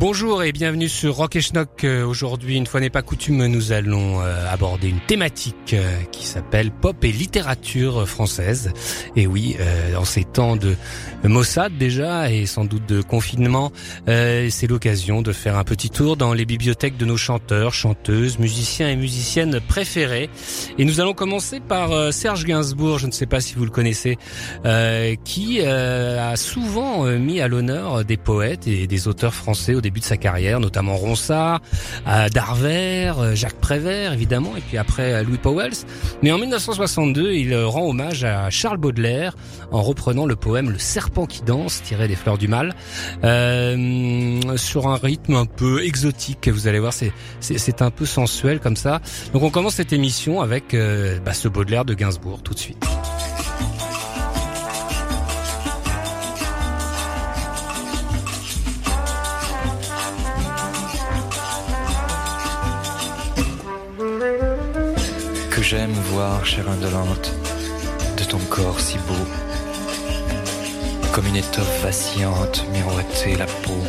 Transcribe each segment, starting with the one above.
Bonjour et bienvenue sur Rock et Schnock. Euh, Aujourd'hui, une fois n'est pas coutume, nous allons euh, aborder une thématique euh, qui s'appelle pop et littérature française. Et oui, en ces temps de Mossad déjà et sans doute de confinement, c'est l'occasion de faire un petit tour dans les bibliothèques de nos chanteurs, chanteuses, musiciens et musiciennes préférés. Et nous allons commencer par Serge Gainsbourg, je ne sais pas si vous le connaissez, qui a souvent mis à l'honneur des poètes et des auteurs français début de sa carrière, notamment Ronsard, euh, Darver, euh, Jacques Prévert évidemment, et puis après euh, Louis Powell. Mais en 1962, il rend hommage à Charles Baudelaire en reprenant le poème Le serpent qui danse, tiré des fleurs du mal, euh, sur un rythme un peu exotique. Vous allez voir, c'est un peu sensuel comme ça. Donc on commence cette émission avec bah, ce Baudelaire de Gainsbourg tout de suite. J'aime voir, chère indolente, de ton corps si beau, comme une étoffe vacillante miroiter la peau.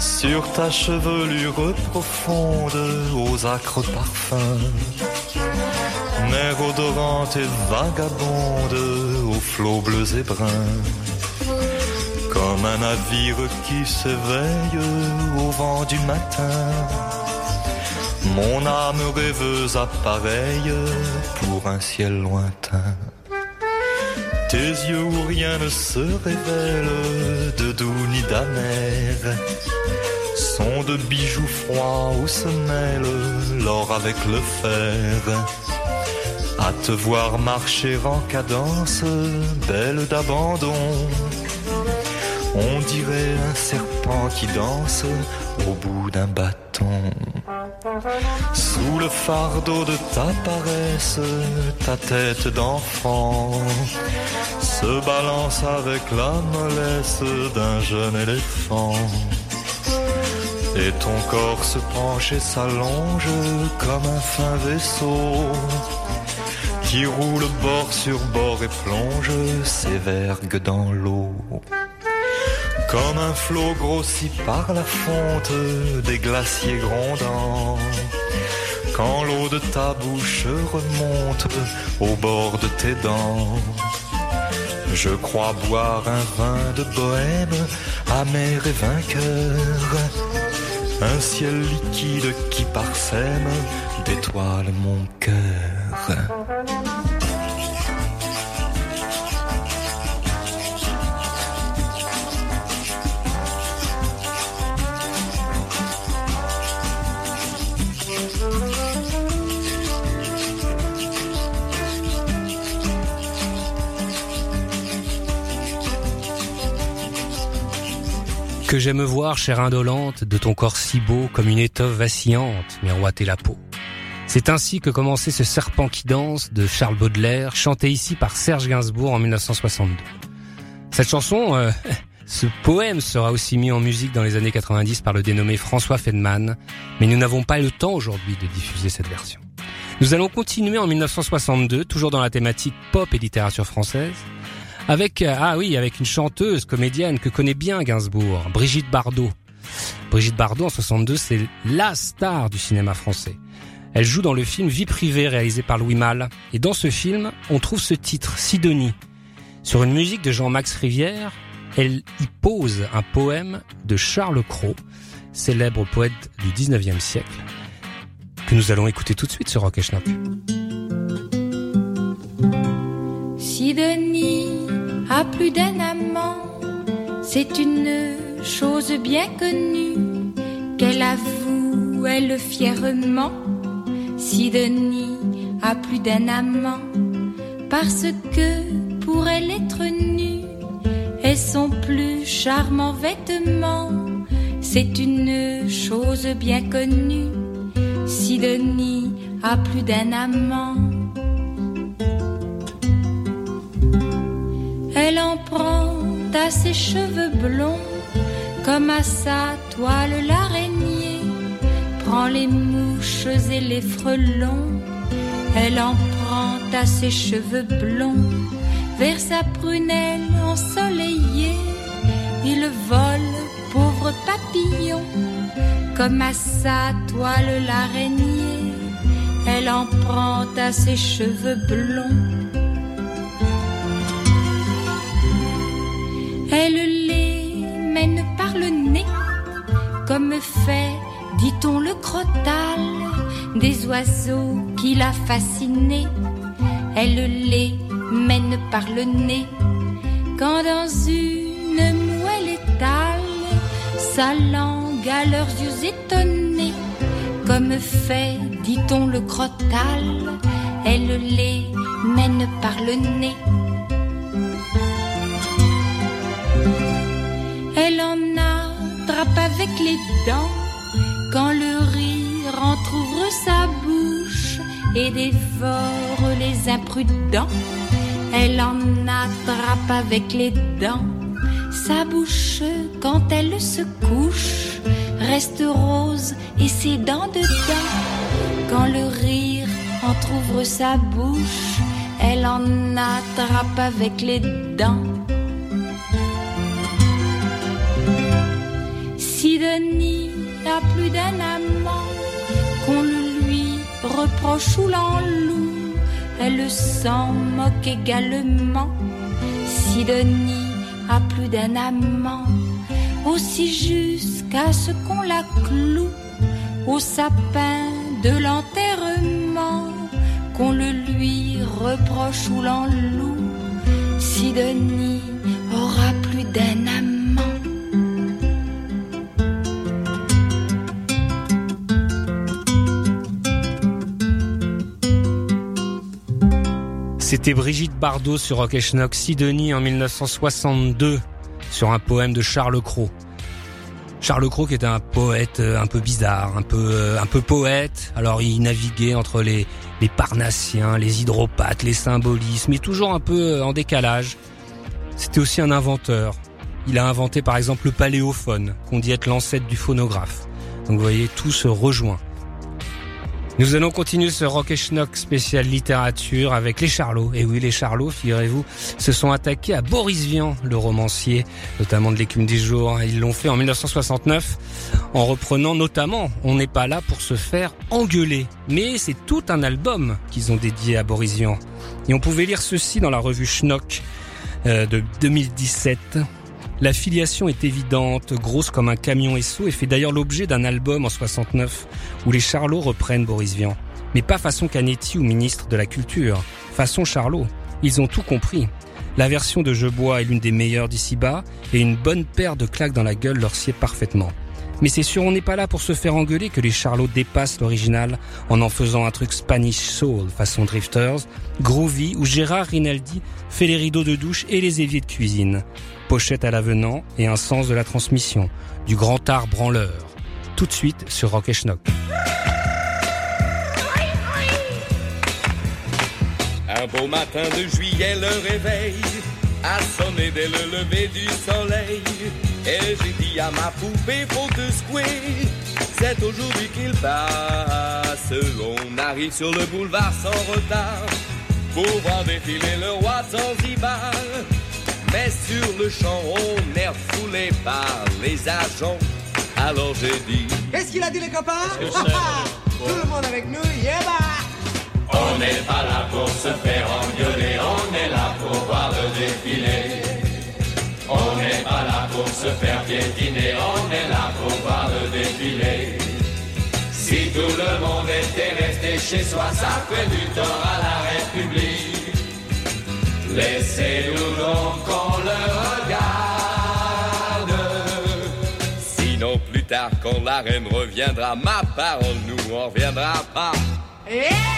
Sur ta chevelure profonde, aux acres parfums, mer odorante et vagabonde, aux flots bleus et bruns, comme un navire qui s'éveille au vent du matin. Mon âme rêveuse appareille pour un ciel lointain. Tes yeux où rien ne se révèle de doux ni d'amer sont de bijoux froids où se mêle l'or avec le fer. À te voir marcher en cadence, belle d'abandon, on dirait un serpent qui danse au bout d'un bâton. Sous le fardeau de ta paresse, ta tête d'enfant se balance avec la mollesse d'un jeune éléphant. Et ton corps se penche et s'allonge comme un fin vaisseau qui roule bord sur bord et plonge ses vergues dans l'eau. Comme un flot grossi par la fonte des glaciers grondants. Quand l'eau de ta bouche remonte au bord de tes dents. Je crois boire un vin de bohème, amer et vainqueur. Un ciel liquide qui parsème d'étoiles mon cœur. Que j'aime voir, chère indolente, de ton corps si beau comme une étoffe vacillante, miroiter la peau. C'est ainsi que commençait ce serpent qui danse de Charles Baudelaire, chanté ici par Serge Gainsbourg en 1962. Cette chanson, euh, ce poème sera aussi mis en musique dans les années 90 par le dénommé François Feldman, mais nous n'avons pas le temps aujourd'hui de diffuser cette version. Nous allons continuer en 1962, toujours dans la thématique pop et littérature française, avec, euh, ah oui, avec une chanteuse, comédienne que connaît bien Gainsbourg, Brigitte Bardot. Brigitte Bardot, en 62, c'est la star du cinéma français. Elle joue dans le film Vie privée réalisé par Louis Malle. Et dans ce film, on trouve ce titre, Sidonie. Sur une musique de Jean-Max Rivière, elle y pose un poème de Charles Cros, célèbre poète du 19e siècle, que nous allons écouter tout de suite sur Rock et. Sidonie a plus d'un amant, c'est une chose bien connue qu'elle avoue, elle fièrement. Sidonie a plus d'un amant, parce que pour elle être nue, son plus charmant vêtement. C'est une chose bien connue, Sidonie a plus d'un amant. Elle en prend à ses cheveux blonds, comme à sa toile l'araignée, prend les mouches et les frelons, elle en prend à ses cheveux blonds, vers sa prunelle ensoleillée, il vole, pauvre papillon, comme à sa toile l'araignée, elle en prend à ses cheveux blonds. Elle les mène par le nez, comme fait, dit-on, le crotal des oiseaux qui l'a fasciné. Elle les mène par le nez, quand dans une moelle étale, sa langue à leurs yeux étonnés, comme fait, dit-on, le crotal, elle les mène par le nez. Elle en attrape avec les dents quand le rire entr'ouvre sa bouche et dévore les imprudents. Elle en attrape avec les dents. Sa bouche, quand elle se couche, reste rose et ses dents dedans. Quand le rire entr'ouvre sa bouche, elle en attrape avec les dents. Denis a plus d'un amant, qu'on le lui reproche ou l'enloue, elle s'en moque également. Si Denis a plus d'un amant, aussi jusqu'à ce qu'on la cloue au sapin de l'enterrement, qu'on le lui reproche ou l'enloue. Si Denis aura plus d'un amant, C'était Brigitte Bardot sur Rock Schnock, Sidonie en 1962 sur un poème de Charles Cros. Charles Cros qui était un poète euh, un peu bizarre, un peu euh, un peu poète. Alors il naviguait entre les les parnassiens, les hydropathes, les symbolismes, mais toujours un peu euh, en décalage. C'était aussi un inventeur. Il a inventé par exemple le paléophone, qu'on dit être l'ancêtre du phonographe. Donc vous voyez, tout se rejoint. Nous allons continuer ce Rock et Schnock spécial littérature avec les Charlots. Et oui, les Charlots, figurez-vous, se sont attaqués à Boris Vian, le romancier, notamment de l'écume des jours. Ils l'ont fait en 1969 en reprenant notamment On n'est pas là pour se faire engueuler. Mais c'est tout un album qu'ils ont dédié à Boris Vian. Et on pouvait lire ceci dans la revue Schnock euh, de 2017. La filiation est évidente, grosse comme un camion SO et fait d'ailleurs l'objet d'un album en 69 où les Charlots reprennent Boris Vian. Mais pas façon Canetti ou ministre de la Culture, façon Charlot. Ils ont tout compris. La version de Je bois est l'une des meilleures d'ici-bas et une bonne paire de claques dans la gueule leur sied parfaitement. Mais c'est sûr, on n'est pas là pour se faire engueuler que les Charlots dépassent l'original en en faisant un truc Spanish Soul façon Drifters, Groovy où Gérard Rinaldi fait les rideaux de douche et les éviers de cuisine pochette à l'avenant et un sens de la transmission, du grand art branleur. Tout de suite sur Rock et Schnock. Un beau matin de juillet, le réveil a sonné dès le lever du soleil. Et j'ai dit à ma poupée, faut te secouer. C'est aujourd'hui qu'il passe. On arrive sur le boulevard sans retard pour voir défiler le roi de Zanzibar. Mais sur le champ, on est refoulé par les agents. Alors j'ai dit Qu'est-ce qu'il a dit les copains? Tout le monde avec nous, yeah bah On n'est pas là pour se faire engueuler, on est là pour voir le défilé. On n'est pas là pour se faire piétiner, on est là pour voir le défilé. Si tout le monde était resté chez soi, ça fait du tort à la République. Laissez-nous donc qu'on le regarde. Sinon, plus tard, quand la reine reviendra, ma parole, nous on reviendra pas. Yeah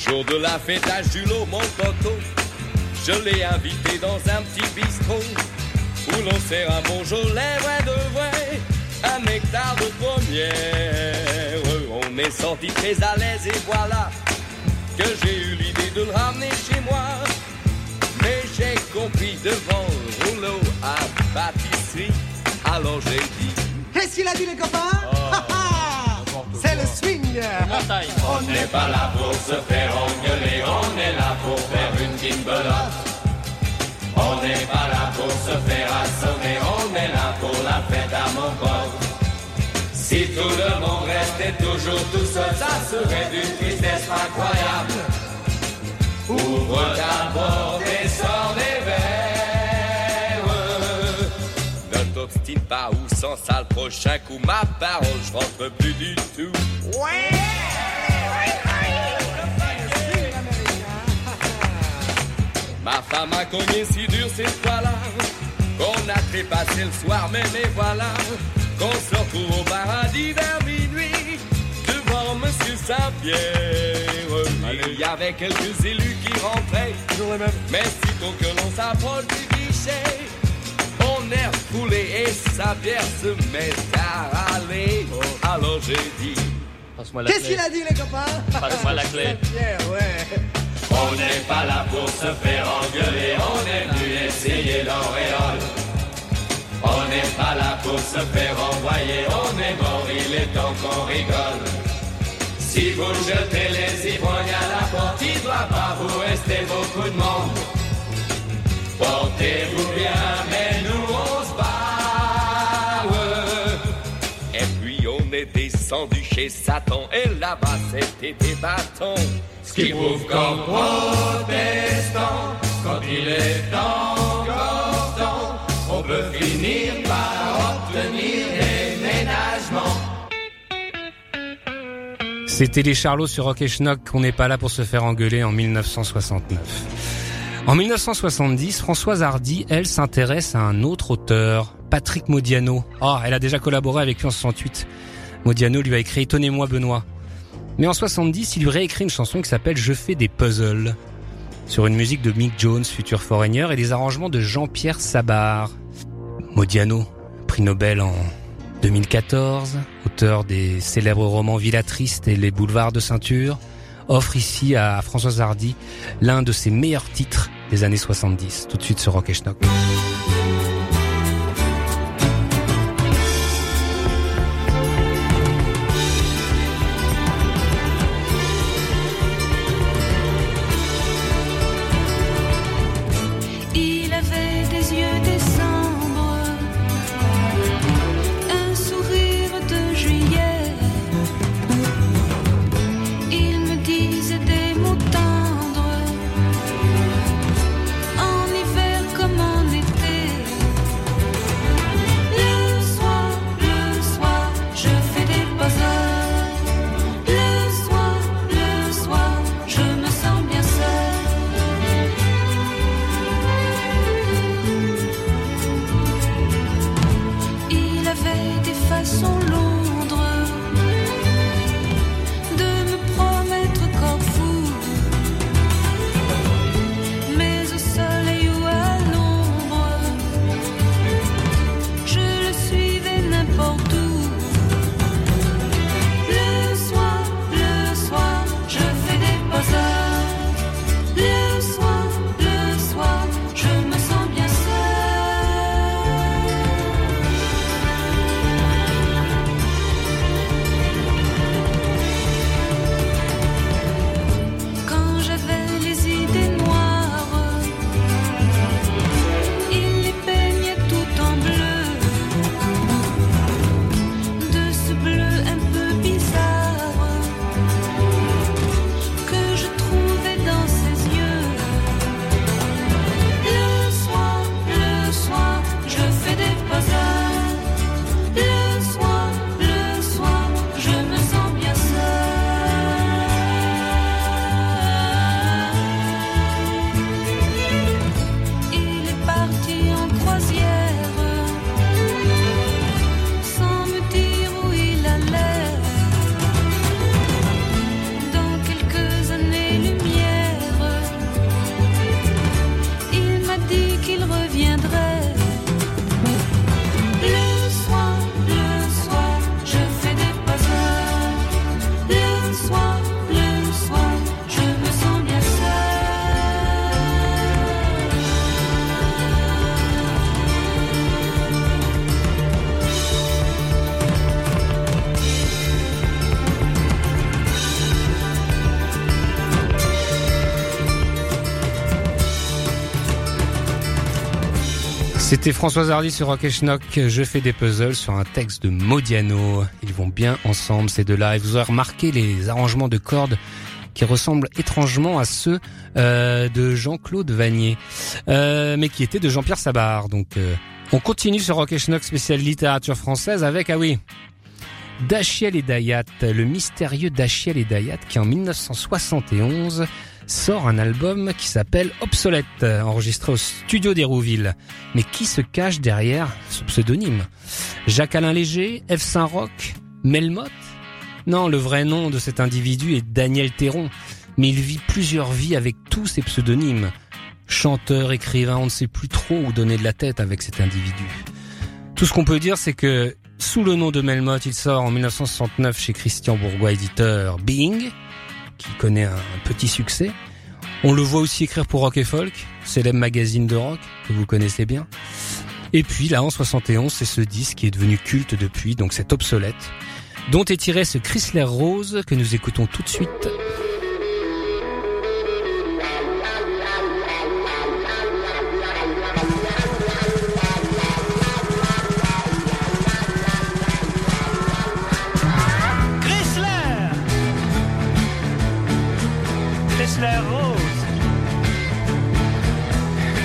jour de la fête à Julot, mon poteau, je l'ai invité dans un petit bistrot où l'on sert un bonjour les vrais de vrai, un nectar de première. Est sorti très à l'aise et voilà que j'ai eu l'idée de le ramener chez moi. Mais j'ai compris devant le rouleau à pâtisserie, alors j'ai dit. Qu'est-ce qu'il a dit les copains? Oh, C'est le swing On n'est pas là pour se faire engueuler, on est là pour faire une kimbelote. On n'est pas là pour se faire assommer, on est là pour la fête à mon pote. Si tout le monde restait toujours tout seul, ça serait d'une tristesse incroyable. Ouvre ta porte et sors des verres. Ne t'obstine pas ou sans ça le prochain coup, ma parole, je rentre plus du tout. Ma femme a cogné si dur cette fois-là Qu'on a trépassé le soir même et voilà. Qu'on se retrouve au paradis vers minuit Devant Monsieur Saint-Pierre. Il y avait quelques élus qui rentraient. Mais sitôt que l'on s'approche du guichet On est refoulé et Saint-Pierre se met à râler. Alors j'ai dit Passe-moi la Qu'est-ce qu'il a dit les copains? Passe-moi la clé. Pierre, ouais. On n'est pas là pour se faire engueuler, on est venu essayer l'auréole. On n'est pas là pour se faire envoyer, on est mort, il est temps qu'on rigole. Si vous jetez les ivrognes à la porte, il doit pas vous rester beaucoup de monde. Portez-vous bien, mais nous on se barre. Et puis on est descendu chez Satan, et là-bas c'était des bâtons. Ce qui prouve qu'en protestant, quand il est encore temps, on peut finir par obtenir des ménagements. C'était les Charlots sur Rock et Schnock, on n'est pas là pour se faire engueuler en 1969. En 1970, Françoise Hardy, elle, s'intéresse à un autre auteur, Patrick Modiano. Oh, elle a déjà collaboré avec lui en 68. Modiano lui a écrit Étonnez-moi Benoît. Mais en 70, il lui réécrit une chanson qui s'appelle Je fais des puzzles. Sur une musique de Mick Jones, futur foreigner, et des arrangements de Jean-Pierre Sabar. Modiano, prix Nobel en 2014, auteur des célèbres romans Villa Triste et Les Boulevards de Ceinture, offre ici à Françoise Hardy l'un de ses meilleurs titres des années 70, tout de suite sur Rock et Schnock. C'était Françoise Hardy sur Rock et Schnock. Je fais des puzzles sur un texte de Modiano. Ils vont bien ensemble ces deux-là. Et vous aurez remarqué les arrangements de cordes qui ressemblent étrangement à ceux euh, de Jean-Claude Vanier, euh, mais qui étaient de Jean-Pierre Sabar. Donc, euh, on continue sur Rock et Schnock spécial littérature française avec ah oui. Dachiel et Dayat, le mystérieux Dachiel et Dayat qui en 1971 sort un album qui s'appelle Obsolète, enregistré au studio d'Hérouville. Mais qui se cache derrière ce pseudonyme? Jacques-Alain Léger, F. Saint-Roch, Melmoth? Non, le vrai nom de cet individu est Daniel Théron, mais il vit plusieurs vies avec tous ses pseudonymes. Chanteur, écrivain, on ne sait plus trop où donner de la tête avec cet individu. Tout ce qu'on peut dire, c'est que sous le nom de Melmoth, il sort en 1969 chez Christian Bourgois, éditeur Bing, qui connaît un petit succès. On le voit aussi écrire pour Rock et Folk, célèbre magazine de rock que vous connaissez bien. Et puis là, en 71, c'est ce disque qui est devenu culte depuis, donc cet obsolète, dont est tiré ce Chrysler Rose que nous écoutons tout de suite. Chrysler Rose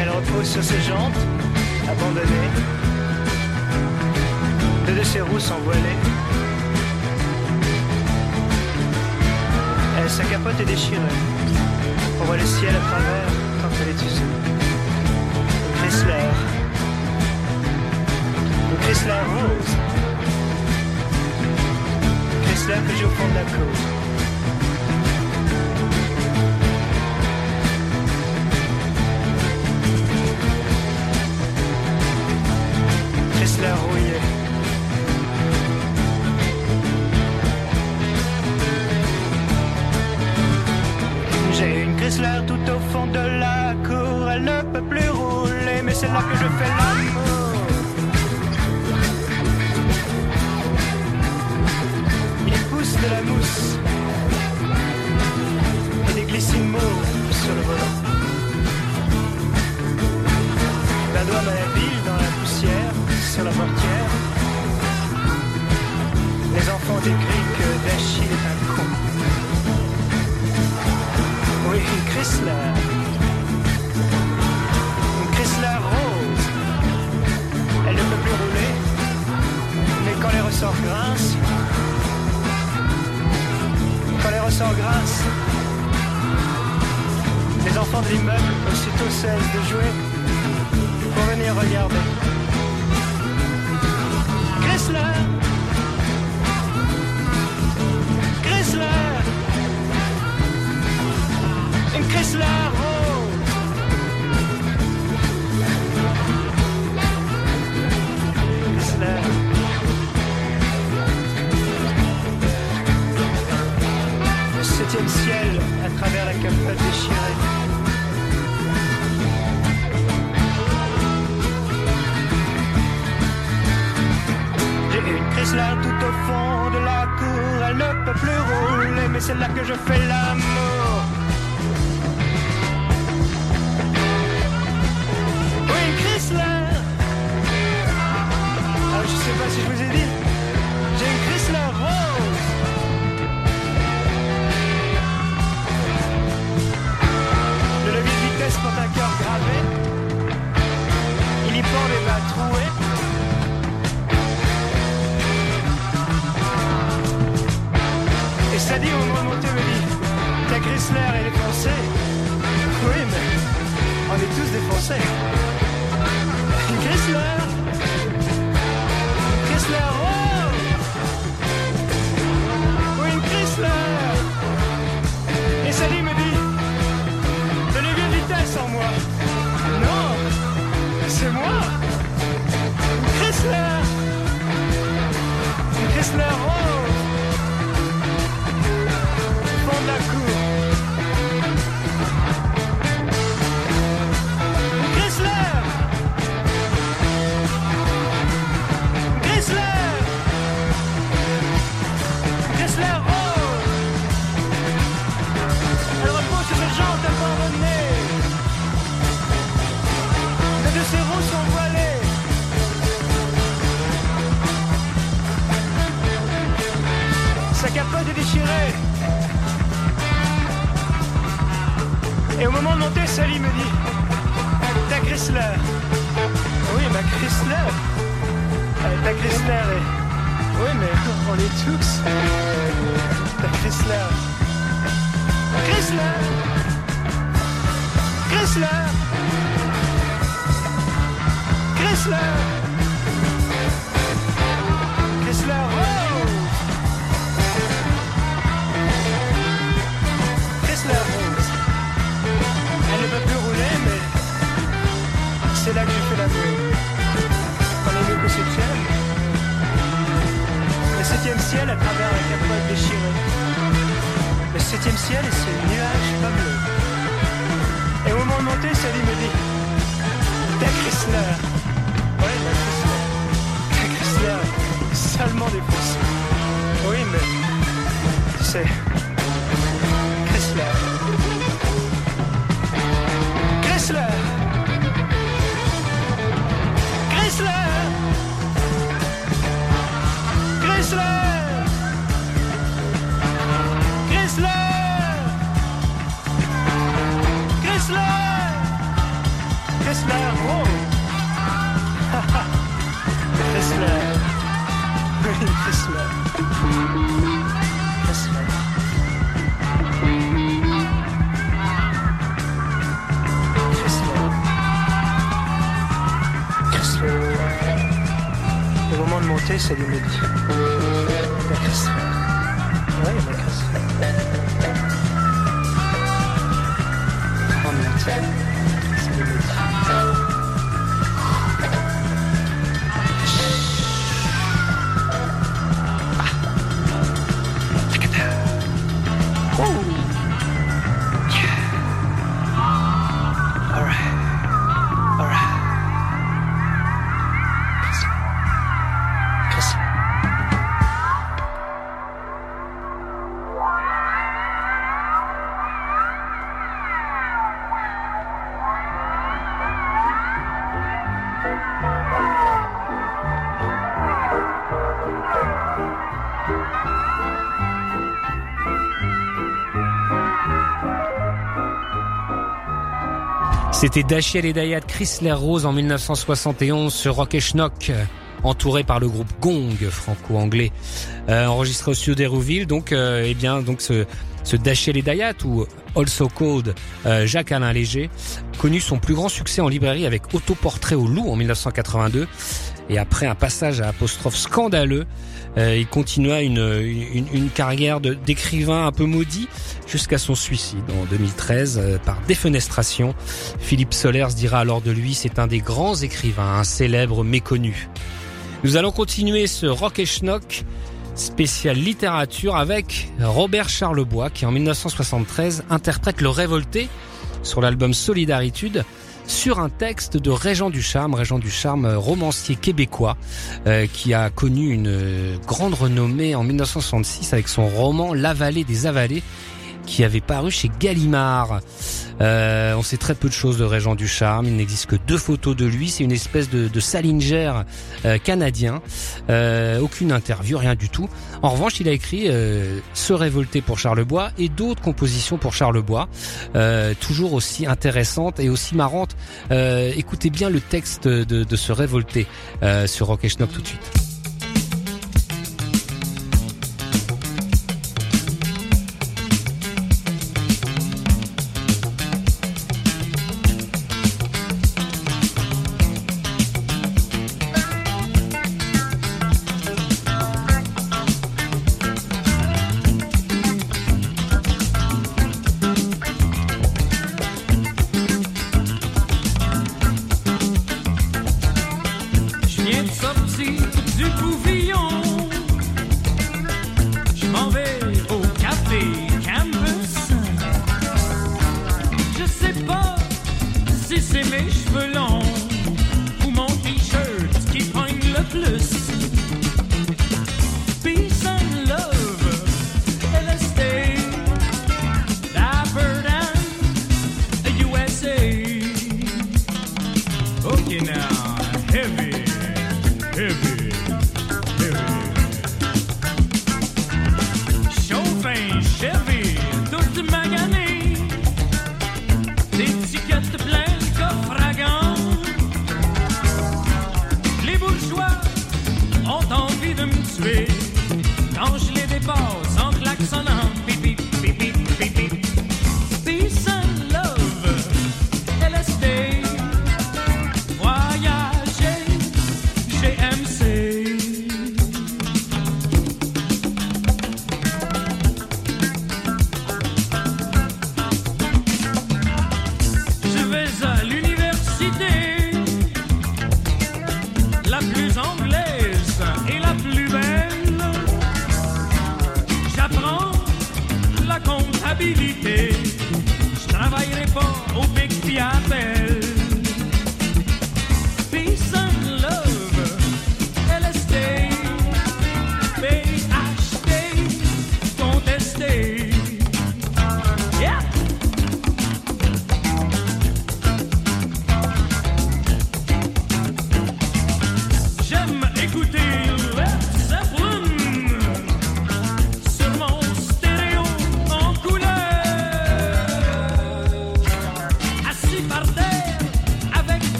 Elle repose sur ses jantes, abandonnées. Deux de ses roues sont voilées. Elle, sa capote est déchirée. On voit le ciel à travers quand elle est usée. Le Chrysler. Le Chrysler Rose. Chrysler que j'ai au fond de la J'ai une Chrysler tout au fond de la cour. Elle ne peut plus rouler, mais c'est là que je fais l'amour. Il pousse de la mousse Les enfants décrivent que Dachille est un con. Oui, Chrysler. Une Chrysler rose. Elle ne peut plus rouler, mais quand les ressorts grincent, quand les ressorts grincent, les enfants de l'immeuble aussitôt cessent de jouer pour venir regarder. Chrysler. Chrysler. Une Chrysler Et au moment de monter, Sally me dit Ta Chrysler. Oui, ma Chrysler. Ta Chrysler est. Oui, mais on est tous. Ta. Chrysler. Chrysler. Chrysler. Chrysler. Septième ciel à travers la capote déchirée. Le septième ciel et ce nuage pas. Et au moment de monter, Sally me dit Ta Chrysler. Oui, ma Chrysler. Ta Chrysler. Salement défoncé. Oui, mais. Tu sais. Au moment de monter, C'était Dachiel et Dayat Chrysler Rose en 1971 sur Rock et Schnock, entouré par le groupe Gong franco-anglais, euh, enregistré au studio d'Hérouville. Donc, euh, eh bien, donc ce, ce Dachiel et Dayat ou Also Called euh, Jacques Alain Léger connu son plus grand succès en librairie avec Autoportrait au loup en 1982. Et après un passage à apostrophe scandaleux, euh, il continua une, une, une carrière d'écrivain un peu maudit jusqu'à son suicide en 2013 euh, par défenestration. Philippe Solers dira alors de lui, c'est un des grands écrivains, un célèbre méconnu. Nous allons continuer ce rock et schnock spécial littérature avec Robert Charlebois qui en 1973 interprète Le Révolté sur l'album Solidaritude sur un texte de Régent Ducharme, Régent Ducharme, euh, romancier québécois, euh, qui a connu une euh, grande renommée en 1966 avec son roman La vallée des avalés, qui avait paru chez Gallimard. Euh, on sait très peu de choses de Régent Ducharme, il n'existe que deux photos de lui, c'est une espèce de, de Salinger euh, canadien, Euh, aucune interview, rien du tout. En revanche, il a écrit Se révolter pour Charlebois et d'autres compositions pour Charlebois, toujours aussi intéressantes et aussi marrantes. Écoutez bien le texte de, de Se révolter sur Rock et Schnock tout de suite.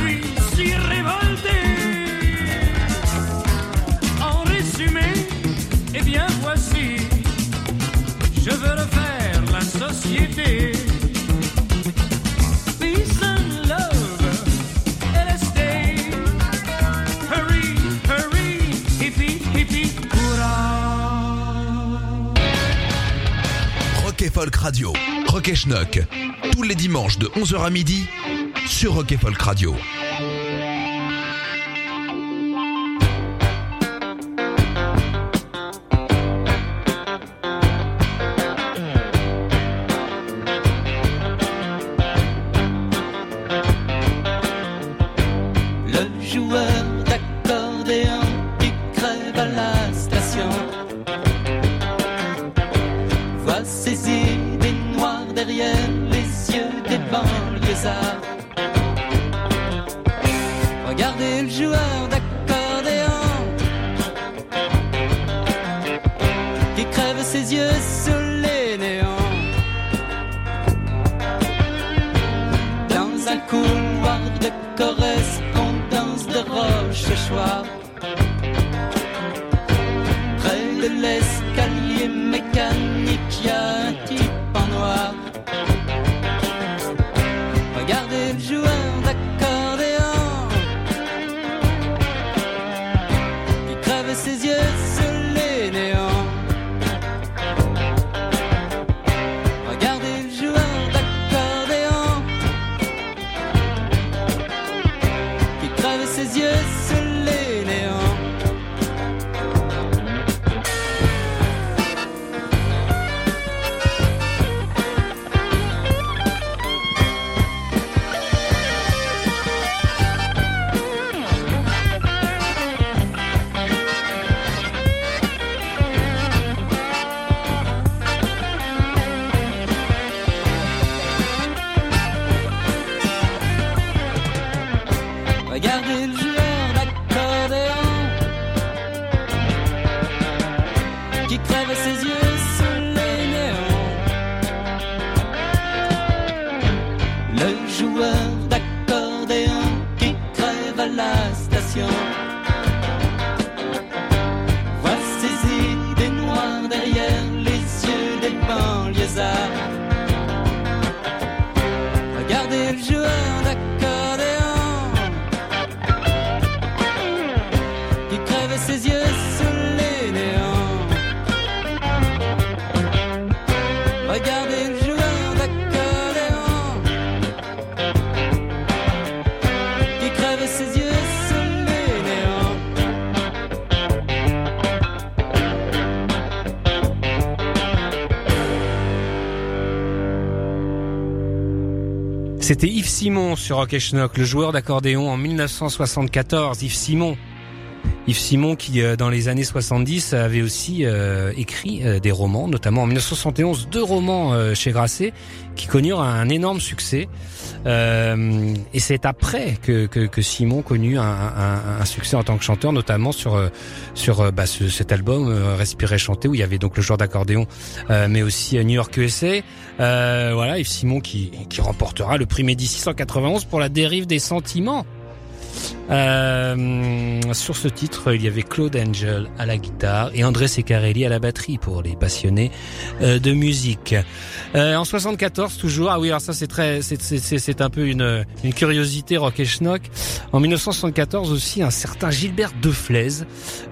suis si révolté. En résumé, eh bien voici, je veux refaire la société. Peace and love, LSD. Hurry, hurry, hippie, hippie, hurrah. Rocket Folk Radio, Rock et Schnock, tous les dimanches de 11h à midi sur Rocket Folk Radio. C'était Yves Simon sur Rock et Schnock, le joueur d'accordéon en 1974. Yves Simon. Yves Simon qui, euh, dans les années 70, avait aussi euh, écrit euh, des romans, notamment en 1971, deux romans chez Grasset qui connurent un, énorme succès. Euh, et c'est après que, que, que, Simon connut un, un, un, succès en tant que chanteur, notamment sur sur bah, ce, cet album Respirer chanter où il y avait donc le joueur d'accordéon, mais aussi New York USA. voilà, Yves Simon qui, qui remportera le prix Médicis 691 pour la dérive des sentiments. Euh, sur ce titre, il y avait Claude Angel à la guitare et André Secarelli à la batterie pour les passionnés euh, de musique. Euh, en 74 toujours, ah oui, alors ça c'est très, c'est un peu une, une curiosité rock et schnock. En 1974 aussi, un certain Gilbert Deflez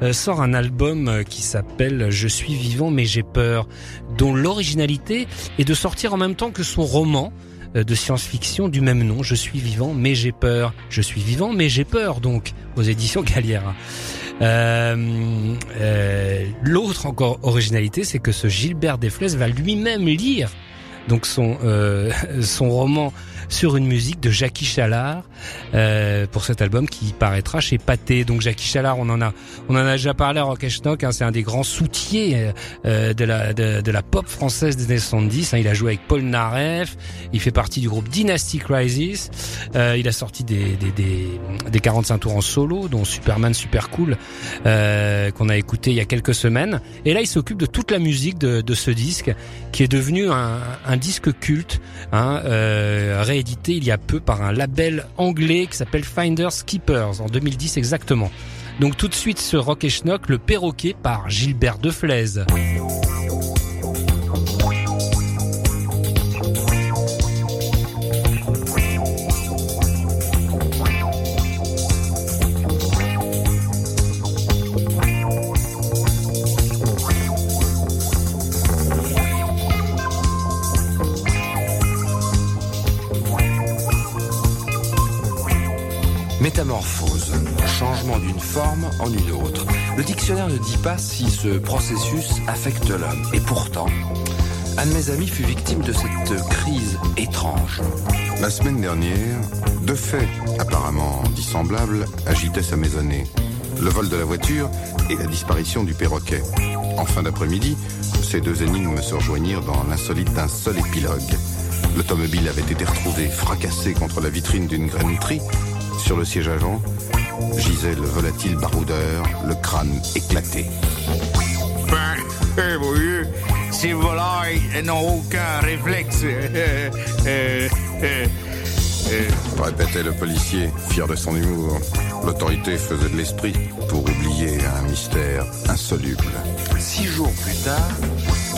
euh, sort un album qui s'appelle Je suis vivant mais j'ai peur, dont l'originalité est de sortir en même temps que son roman. Euh, de science-fiction du même nom. Je suis vivant, mais j'ai peur. Je suis vivant, mais j'ai peur. Donc, aux éditions Galliera. Euh, euh, L'autre encore originalité, c'est que ce Gilbert Desflès va lui-même lire donc son euh, son roman sur une musique de Jackie Chalard euh, pour cet album qui paraîtra chez Pathé. Donc Jackie Chalard, on en a on en a déjà parlé à Rock hein, c'est un des grands soutiers euh, de la de, de, la pop française des années 70. Hein. Il a joué avec Paul Naref, il fait partie du groupe Dynasty Crisis. Euh, il a sorti des, des, des, des 45 tours en solo, dont Superman Super Cool euh, qu'on a écouté il y a quelques semaines. Et là, il s'occupe de toute la musique de, de, ce disque qui est devenu un, un disque culte, hein, euh, réédité il y a peu par un label anglais qui s'appelle Finders Keepers en 2010 exactement. Donc tout de suite ce Rock et Schnock, le perroquet par Gilbert Deflaise. En une autre. Le dictionnaire ne dit pas si ce processus affecte l'homme. Et pourtant, un de mes amis fut victime de cette crise étrange. La semaine dernière, deux faits apparemment dissemblables agitaient sa maisonnée. Le vol de la voiture et la disparition du perroquet. En fin d'après-midi, ces deux énigmes se rejoignirent dans l'insolite d'un seul épilogue. L'automobile avait été retrouvé fracassé contre la vitrine d'une grainerie sur le siège avant, gisait le volatile baroudeur, le crâne éclaté. Ben, eh oui, ces volailles n'ont aucun réflexe. Eh, eh, Répétait le policier, fier de son humour. L'autorité faisait de l'esprit pour oublier un mystère insoluble. Six jours plus tard,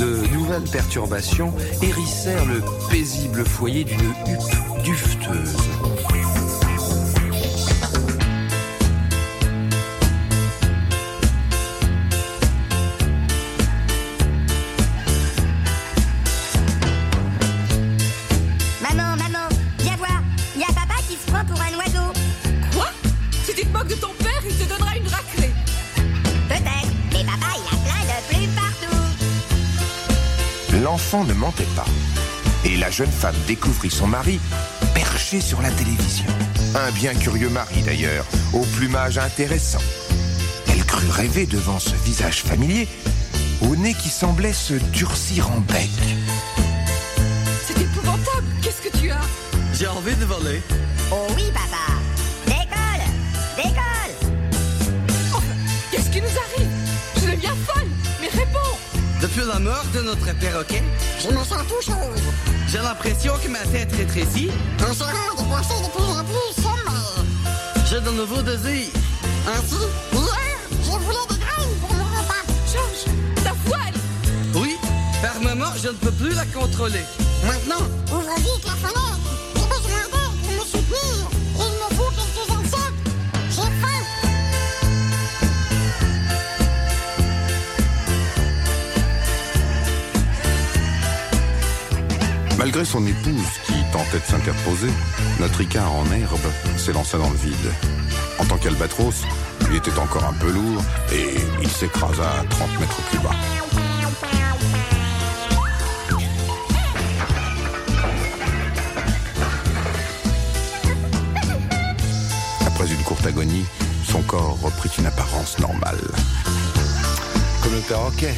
de nouvelles perturbations hérissèrent le paisible foyer d'une huppe dufteuse. Ne mentait pas. Et la jeune femme découvrit son mari perché sur la télévision. Un bien curieux mari d'ailleurs, au plumage intéressant. Elle crut rêver devant ce visage familier, au nez qui semblait se durcir en bec. C'est épouvantable, qu'est-ce que tu as? J'ai envie de voler. Oh oui, papa. Depuis la mort de notre perroquet, je me sens tout chose. J'ai l'impression que ma tête rétrécit. Ton cerveau de penser de plus en plus sombre. J'ai de nouveaux désirs. Ainsi, hier, je voulais des graines pour mon repas. Change ta voile. Oui, par moment, je ne peux plus la contrôler. Maintenant, ouvre vite la fenêtre. Malgré son épouse qui tentait de s'interposer, notre Icare en herbe s'élança dans le vide. En tant qu'albatros, il était encore un peu lourd et il s'écrasa à 30 mètres plus bas. après une courte agonie, son corps reprit une apparence normale. Comme le perroquet.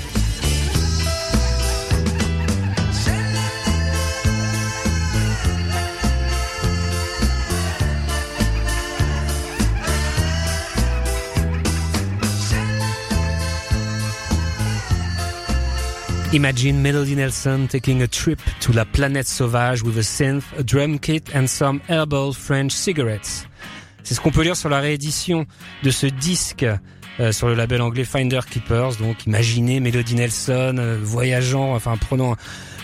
Imagine Melody Nelson taking a trip to la planète sauvage with a synth, a drum kit and some herbal French cigarettes. C'est ce qu'on peut lire sur la réédition de ce disque euh, sur le label anglais Finder Keepers. Donc imaginez Melody Nelson euh, voyageant, enfin prenant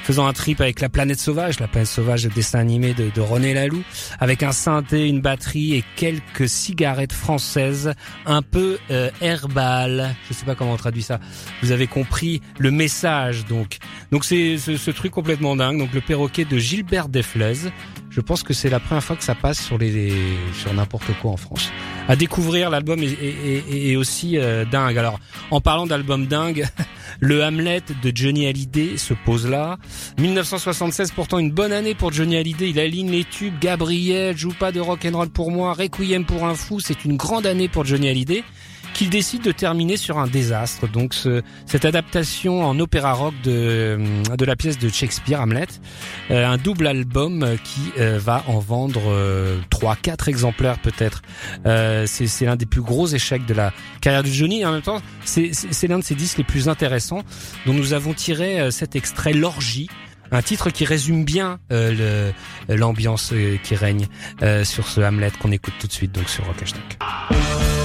faisant un trip avec la planète sauvage, la planète sauvage, le dessin animé de, de René Laloux, avec un synthé, une batterie et quelques cigarettes françaises, un peu euh, herbales. Je sais pas comment on traduit ça. Vous avez compris le message, donc. Donc c'est ce, truc complètement dingue. Donc le perroquet de Gilbert Desflez. Je pense que c'est la première fois que ça passe sur n'importe quoi en France. À découvrir, l'album est aussi euh, dingue. Alors, en parlant d'album dingue, le Hamlet de Johnny Hallyday se pose là. 1976, pourtant une bonne année pour Johnny Hallyday. Il aligne les tubes. Gabriel, joue pas de rock and roll pour moi. Requiem pour un fou. C'est une grande année pour Johnny Hallyday qu'il décide de terminer sur un désastre. Donc ce- cette adaptation en opéra rock de, de la pièce de Shakespeare, Hamlet, euh, un double album qui euh, va en vendre euh, 3-4 exemplaires peut-être. Euh, c'est l'un des plus gros échecs de la carrière de Johnny en même temps c'est l'un de ses disques les plus intéressants dont nous avons tiré euh, cet extrait L'Orgie. Un titre qui résume bien euh, l'ambiance euh, qui règne euh, sur ce Hamlet qu'on écoute tout de suite donc sur Rock Hashtag.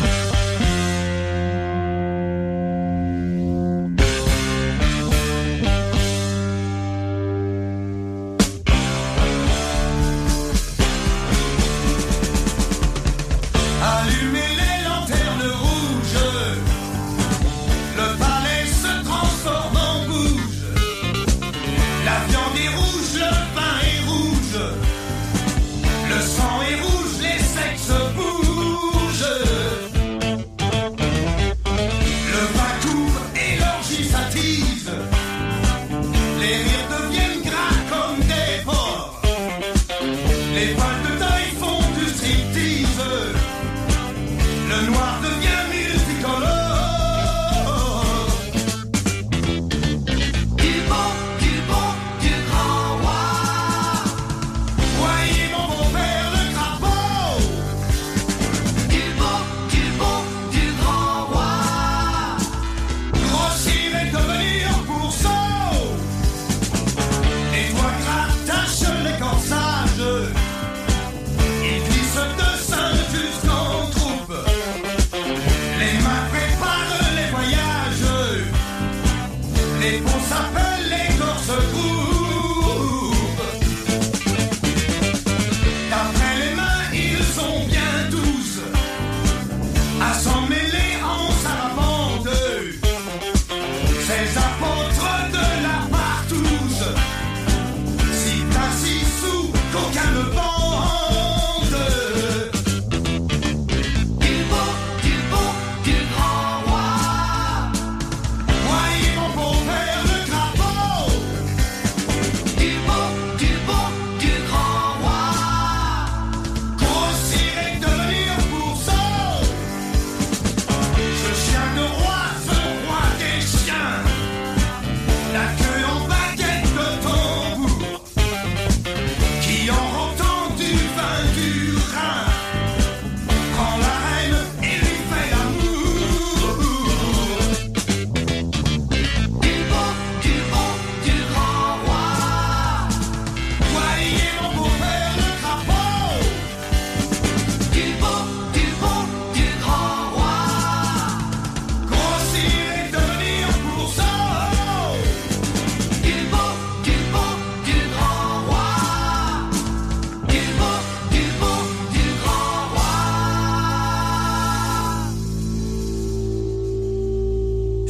Les ponts s'appellent les corses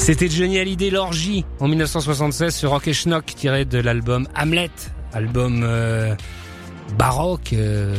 C'était Johnny Hallyday l'orgie en 1976 sur Rock et Schnock tiré de l'album Hamlet, album euh, baroque, euh,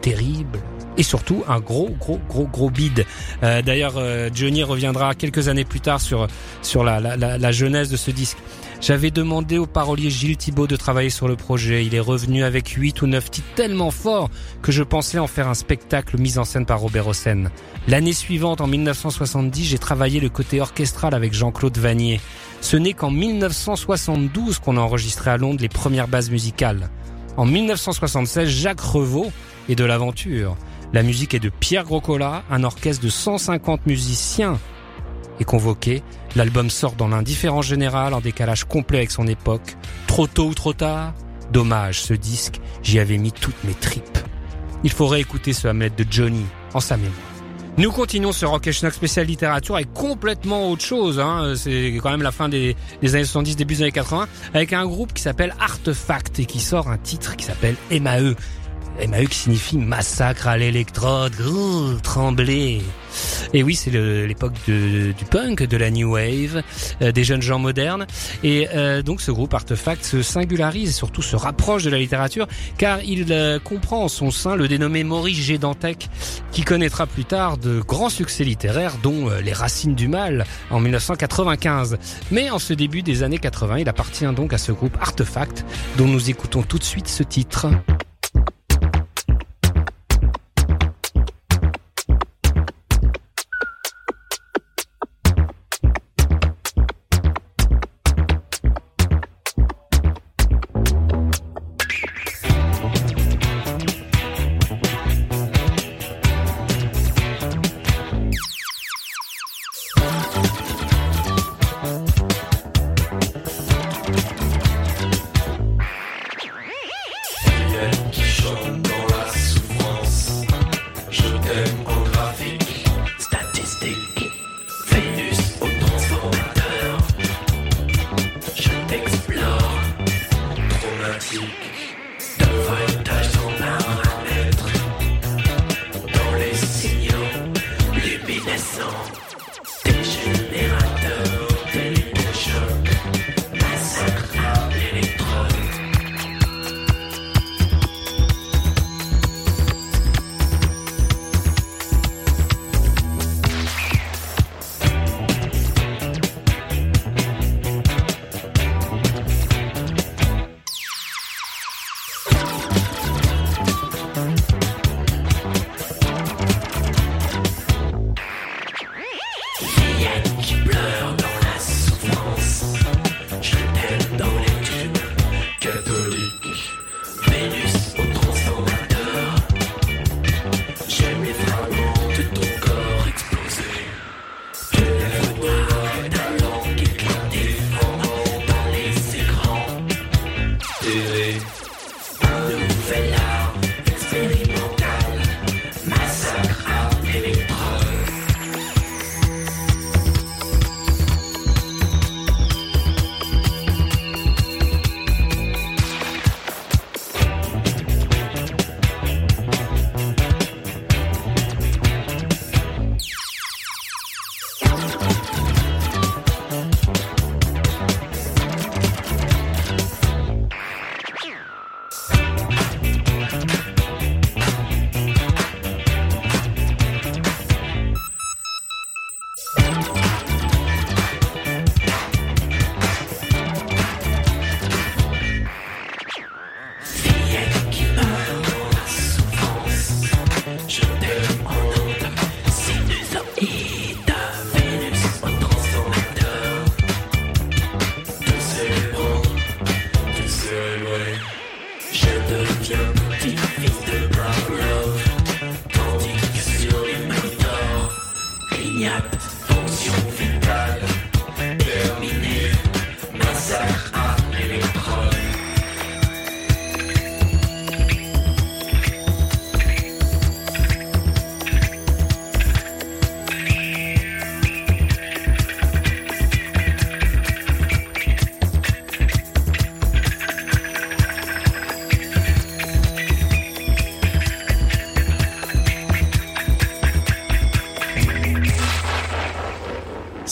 terrible, et surtout un gros gros gros gros bide. Euh, D'ailleurs, euh, Johnny reviendra quelques années plus tard sur sur la, la, la, la jeunesse de ce disque. J'avais demandé au parolier Gilles Thibault de travailler sur le projet. Il est revenu avec 8 ou 9 titres tellement forts que je pensais en faire un spectacle mis en scène par Robert Hossein. L'année suivante, en 1970, j'ai travaillé le côté orchestral avec Jean-Claude Vanier. Ce n'est qu'en 1972 qu'on a enregistré à Londres les premières bases musicales. En 1976, Jacques Revaux est de l'aventure. La musique est de Pierre Groscola, un orchestre de 150 musiciens est convoqué. L'album sort dans l'indifférence générale en décalage complet avec son époque. Trop tôt ou trop tard? Dommage, ce disque, j'y avais mis toutes mes tripes. Il faut réécouter ce Hamlet de Johnny en sa mémoire. Nous continuons ce Rock Schnock spécial littérature avec complètement autre chose. Hein. C'est quand même la fin des, des, années 70, début des années 80, avec un groupe qui s'appelle Artefact et qui sort un titre qui s'appelle MAE. Qui signifie massacre à l'électrode, trembler. Et oui, c'est l'époque du punk, de la new wave, euh, des jeunes gens modernes. Et euh, donc ce groupe Artefact se singularise et surtout se rapproche de la littérature car il euh, comprend en son sein le dénommé Maurice G. Dantec qui connaîtra plus tard de grands succès littéraires dont Les Racines du Mal en 1995. Mais en ce début des années 80, il appartient donc à ce groupe Artefact dont nous écoutons tout de suite ce titre. seek.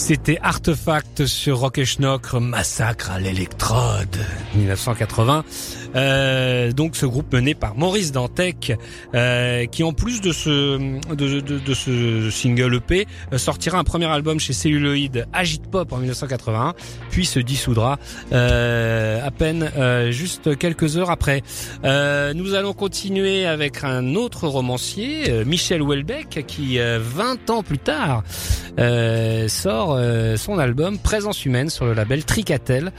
C'était Artefact sur Rock et Schnock, Massacre à l'électrode, 1980. Euh, donc ce groupe mené par Maurice Dantec, euh, qui en plus de ce de, de- de ce single EP euh, sortira un premier album chez Celluloid, Agit Pop en 1981, puis se dissoudra euh, à peine euh, juste quelques heures après. Nous allons continuer avec un autre romancier, Michel Houellebecq, qui euh, 20 ans plus tard sort son album Présence humaine sur le label Tricatel,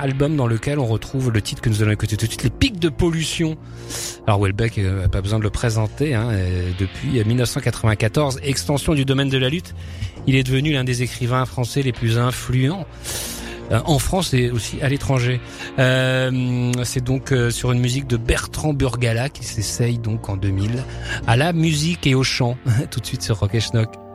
album dans lequel on retrouve le titre que nous allons écouter tout de suite, Les pics de pollution. Alors Houellebecq, euh, pas besoin de le présenter, hein, euh, depuis 1994, extension du domaine de la lutte, il est devenu l'un des écrivains français les plus influents euh, en France et aussi à l'étranger. Euh, c'est donc euh, sur une musique de Bertrand Burgala qui s'essaye donc en 2000 à la musique et au chant. Tout de suite sur Rock et Schnock.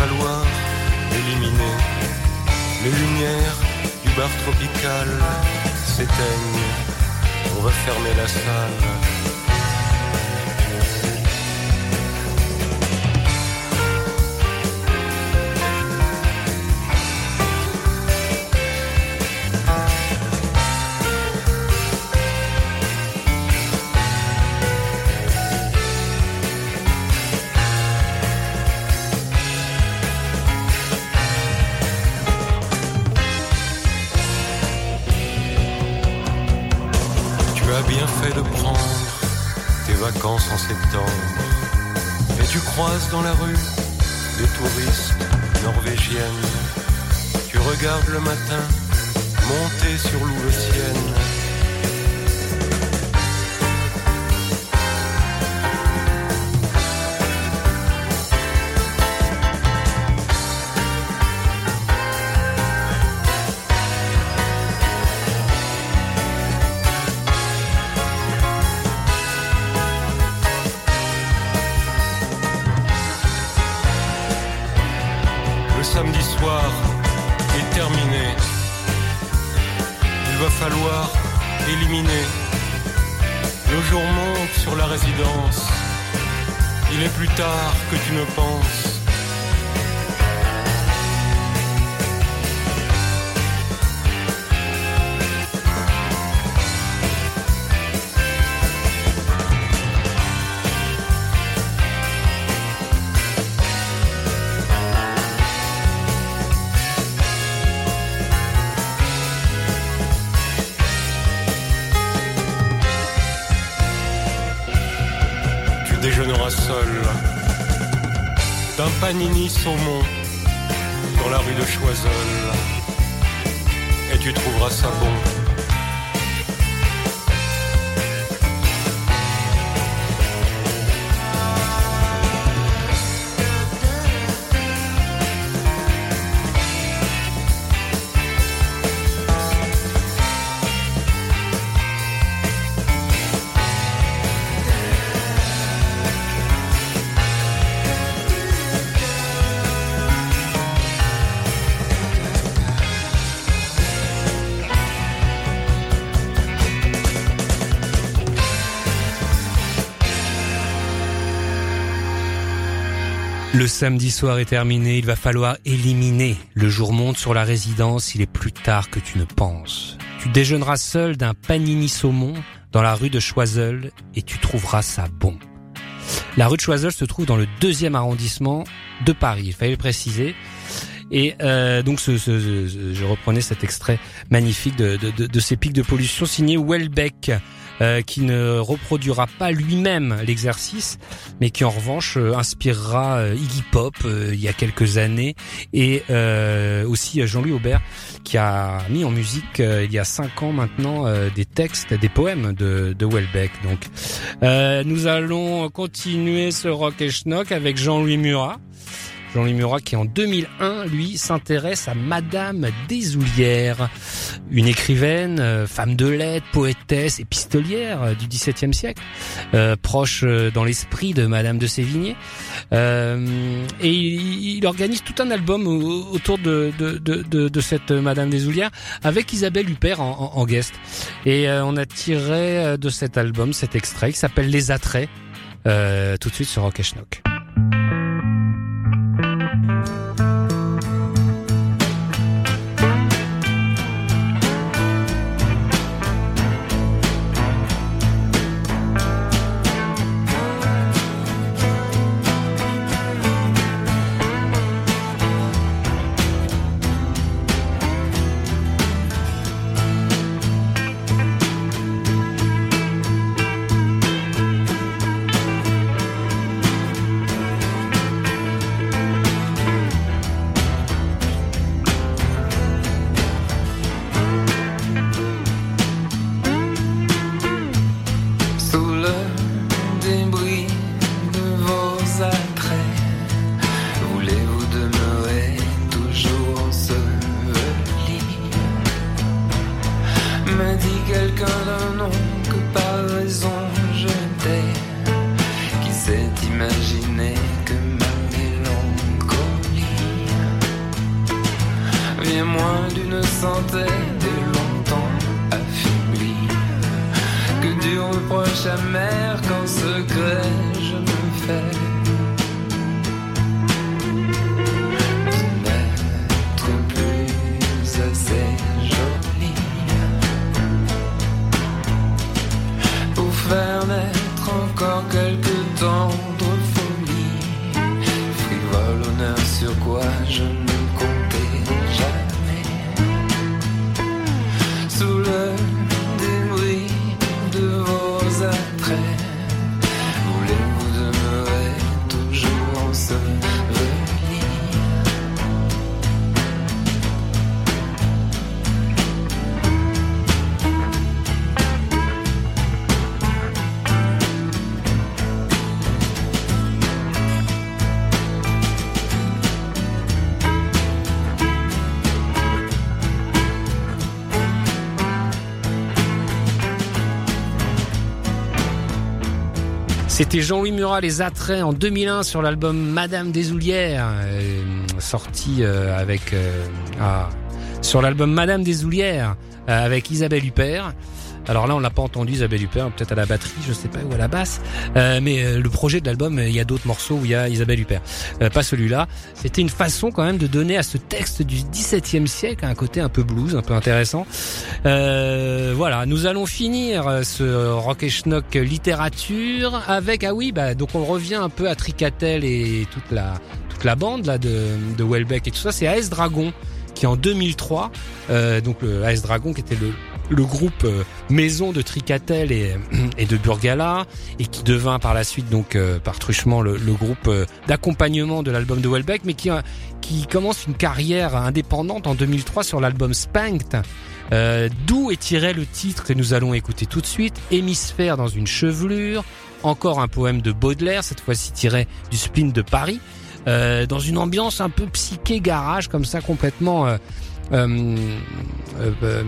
Falloir éliminer les lumières du bar tropical s'éteignent. On va la salle. Dans la rue des touristes norvégiennes. Tu regardes le matin monter sur Louveciennes. Seul d'un panini saumon dans la rue de Choiseul. Et tu trouveras ça bon. Samedi soir est terminé, il va falloir éliminer. Le jour monte sur la résidence, il est plus tard que tu ne penses. Tu déjeuneras seul d'un panini saumon dans la rue de Choiseul et tu trouveras ça bon. La rue de Choiseul se trouve dans le deuxième arrondissement de Paris, il fallait le préciser. Et euh, donc ce, ce- je reprenais cet extrait magnifique de, de, de- de ces pics de pollution signé Welbeck, euh, qui ne reproduira pas lui-même l'exercice, mais qui en revanche euh, inspirera euh, Iggy Pop il y a quelques années, et aussi Jean-Louis Aubert, qui a mis en musique il y a cinq ans maintenant des textes, des poèmes de, de Welbeck. Donc nous allons continuer ce rock et schnock avec Jean-Louis Murat. Jean-Louis Murat qui en 2001, lui, s'intéresse à Madame Desoulières, une écrivaine, euh, femme de lettres, poétesse, épistolière euh, du XVIIe siècle, euh, proche dans l'esprit de Madame de Sévigné. Et il, organise tout un album au- autour de, de, de, de, cette Madame Desoulières avec Isabelle Huppert en, guest. Et on a tiré de cet album cet extrait qui s'appelle Les Attraits, tout de suite sur Rock et Schnock. C'était Jean-Louis Murat, Les Attraits, en 2001 sur l'album Madame Desoulières, euh, sorti euh, avec... euh, ah, sur l'album Madame Desoulières, euh, avec Isabelle Huppert. Alors là, on l'a pas entendu, Isabelle Huppert, peut-être à la batterie, je sais pas, ou à la basse. Euh, mais euh, le projet de l'album, euh, il y a d'autres morceaux où il y a Isabelle Huppert. Euh, pas celui-là. C'était une façon quand même de donner à ce texte du XVIIe siècle un côté un peu blues, un peu intéressant. Euh, voilà, nous allons finir euh, ce Rock et Schnock littérature avec ah oui bah donc on revient un peu à Tricatel et toute la toute la bande là de de Welbeck et tout ça. C'est AS Dragon qui en 2003 euh, donc le AS Dragon qui était le le groupe euh, maison de Tricatel et, de Burgala et qui devint par la suite donc euh, par truchement le, groupe euh, d'accompagnement de l'album de Welbeck mais qui, commence une carrière indépendante en 2003 sur l'album Spanked d'où est tiré le titre que nous allons écouter tout de suite Hémisphère dans une chevelure. Encore un poème de Baudelaire cette fois-ci tiré du spleen de Paris dans une ambiance un peu psyché garage comme ça complètement euh, euh,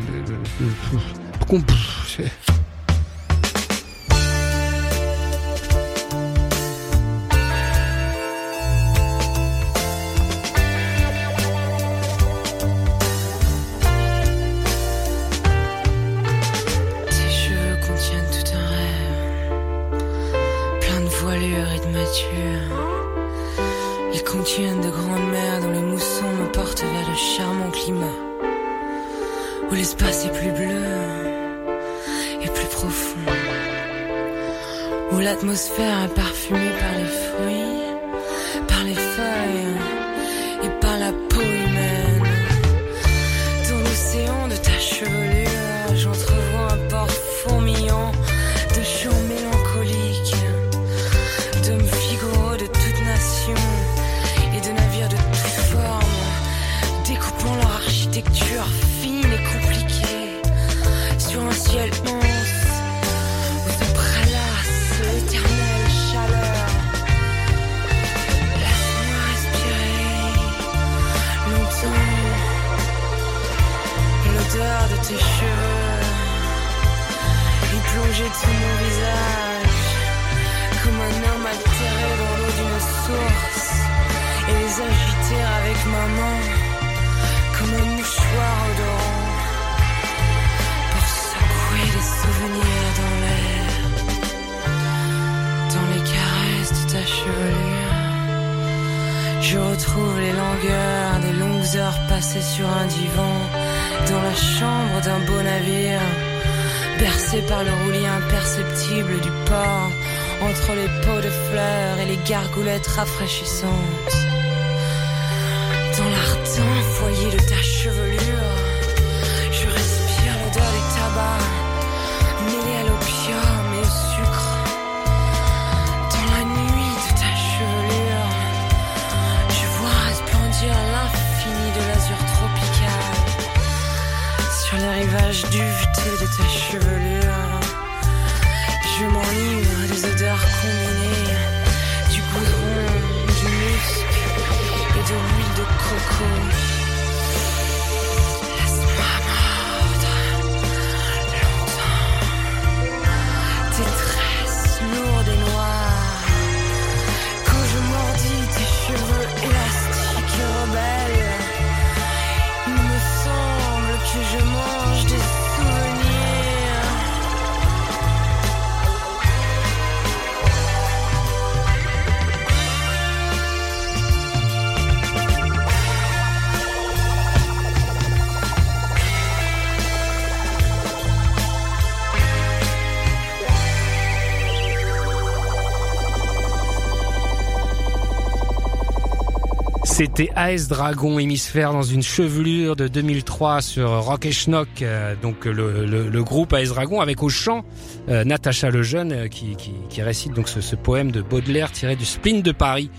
C'était AS Dragon hémisphère dans une chevelure de 2003 sur Rock et Schnock, euh, donc le, le, le groupe AS Dragon avec au chant euh, Natacha Lejeune euh, qui, qui, qui récite donc ce, ce poème de Baudelaire tiré du spleen de Paris.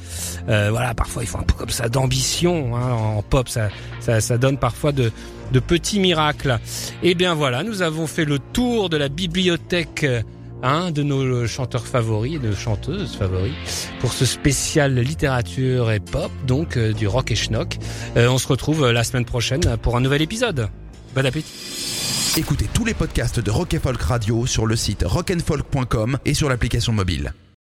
Euh, voilà, parfois il faut un peu comme ça d'ambition hein, en pop, ça, ça, ça donne parfois de, de petits miracles. Et bien voilà, nous avons fait le tour de la bibliothèque. Un de nos chanteurs favoris, de chanteuses favoris, pour ce spécial littérature et pop, donc euh, du rock et schnock. Euh, on se retrouve euh, la semaine prochaine pour un nouvel épisode. Bon appétit. Écoutez tous les podcasts de Rock and Folk Radio sur le site rockandfolk.com et sur l'application mobile.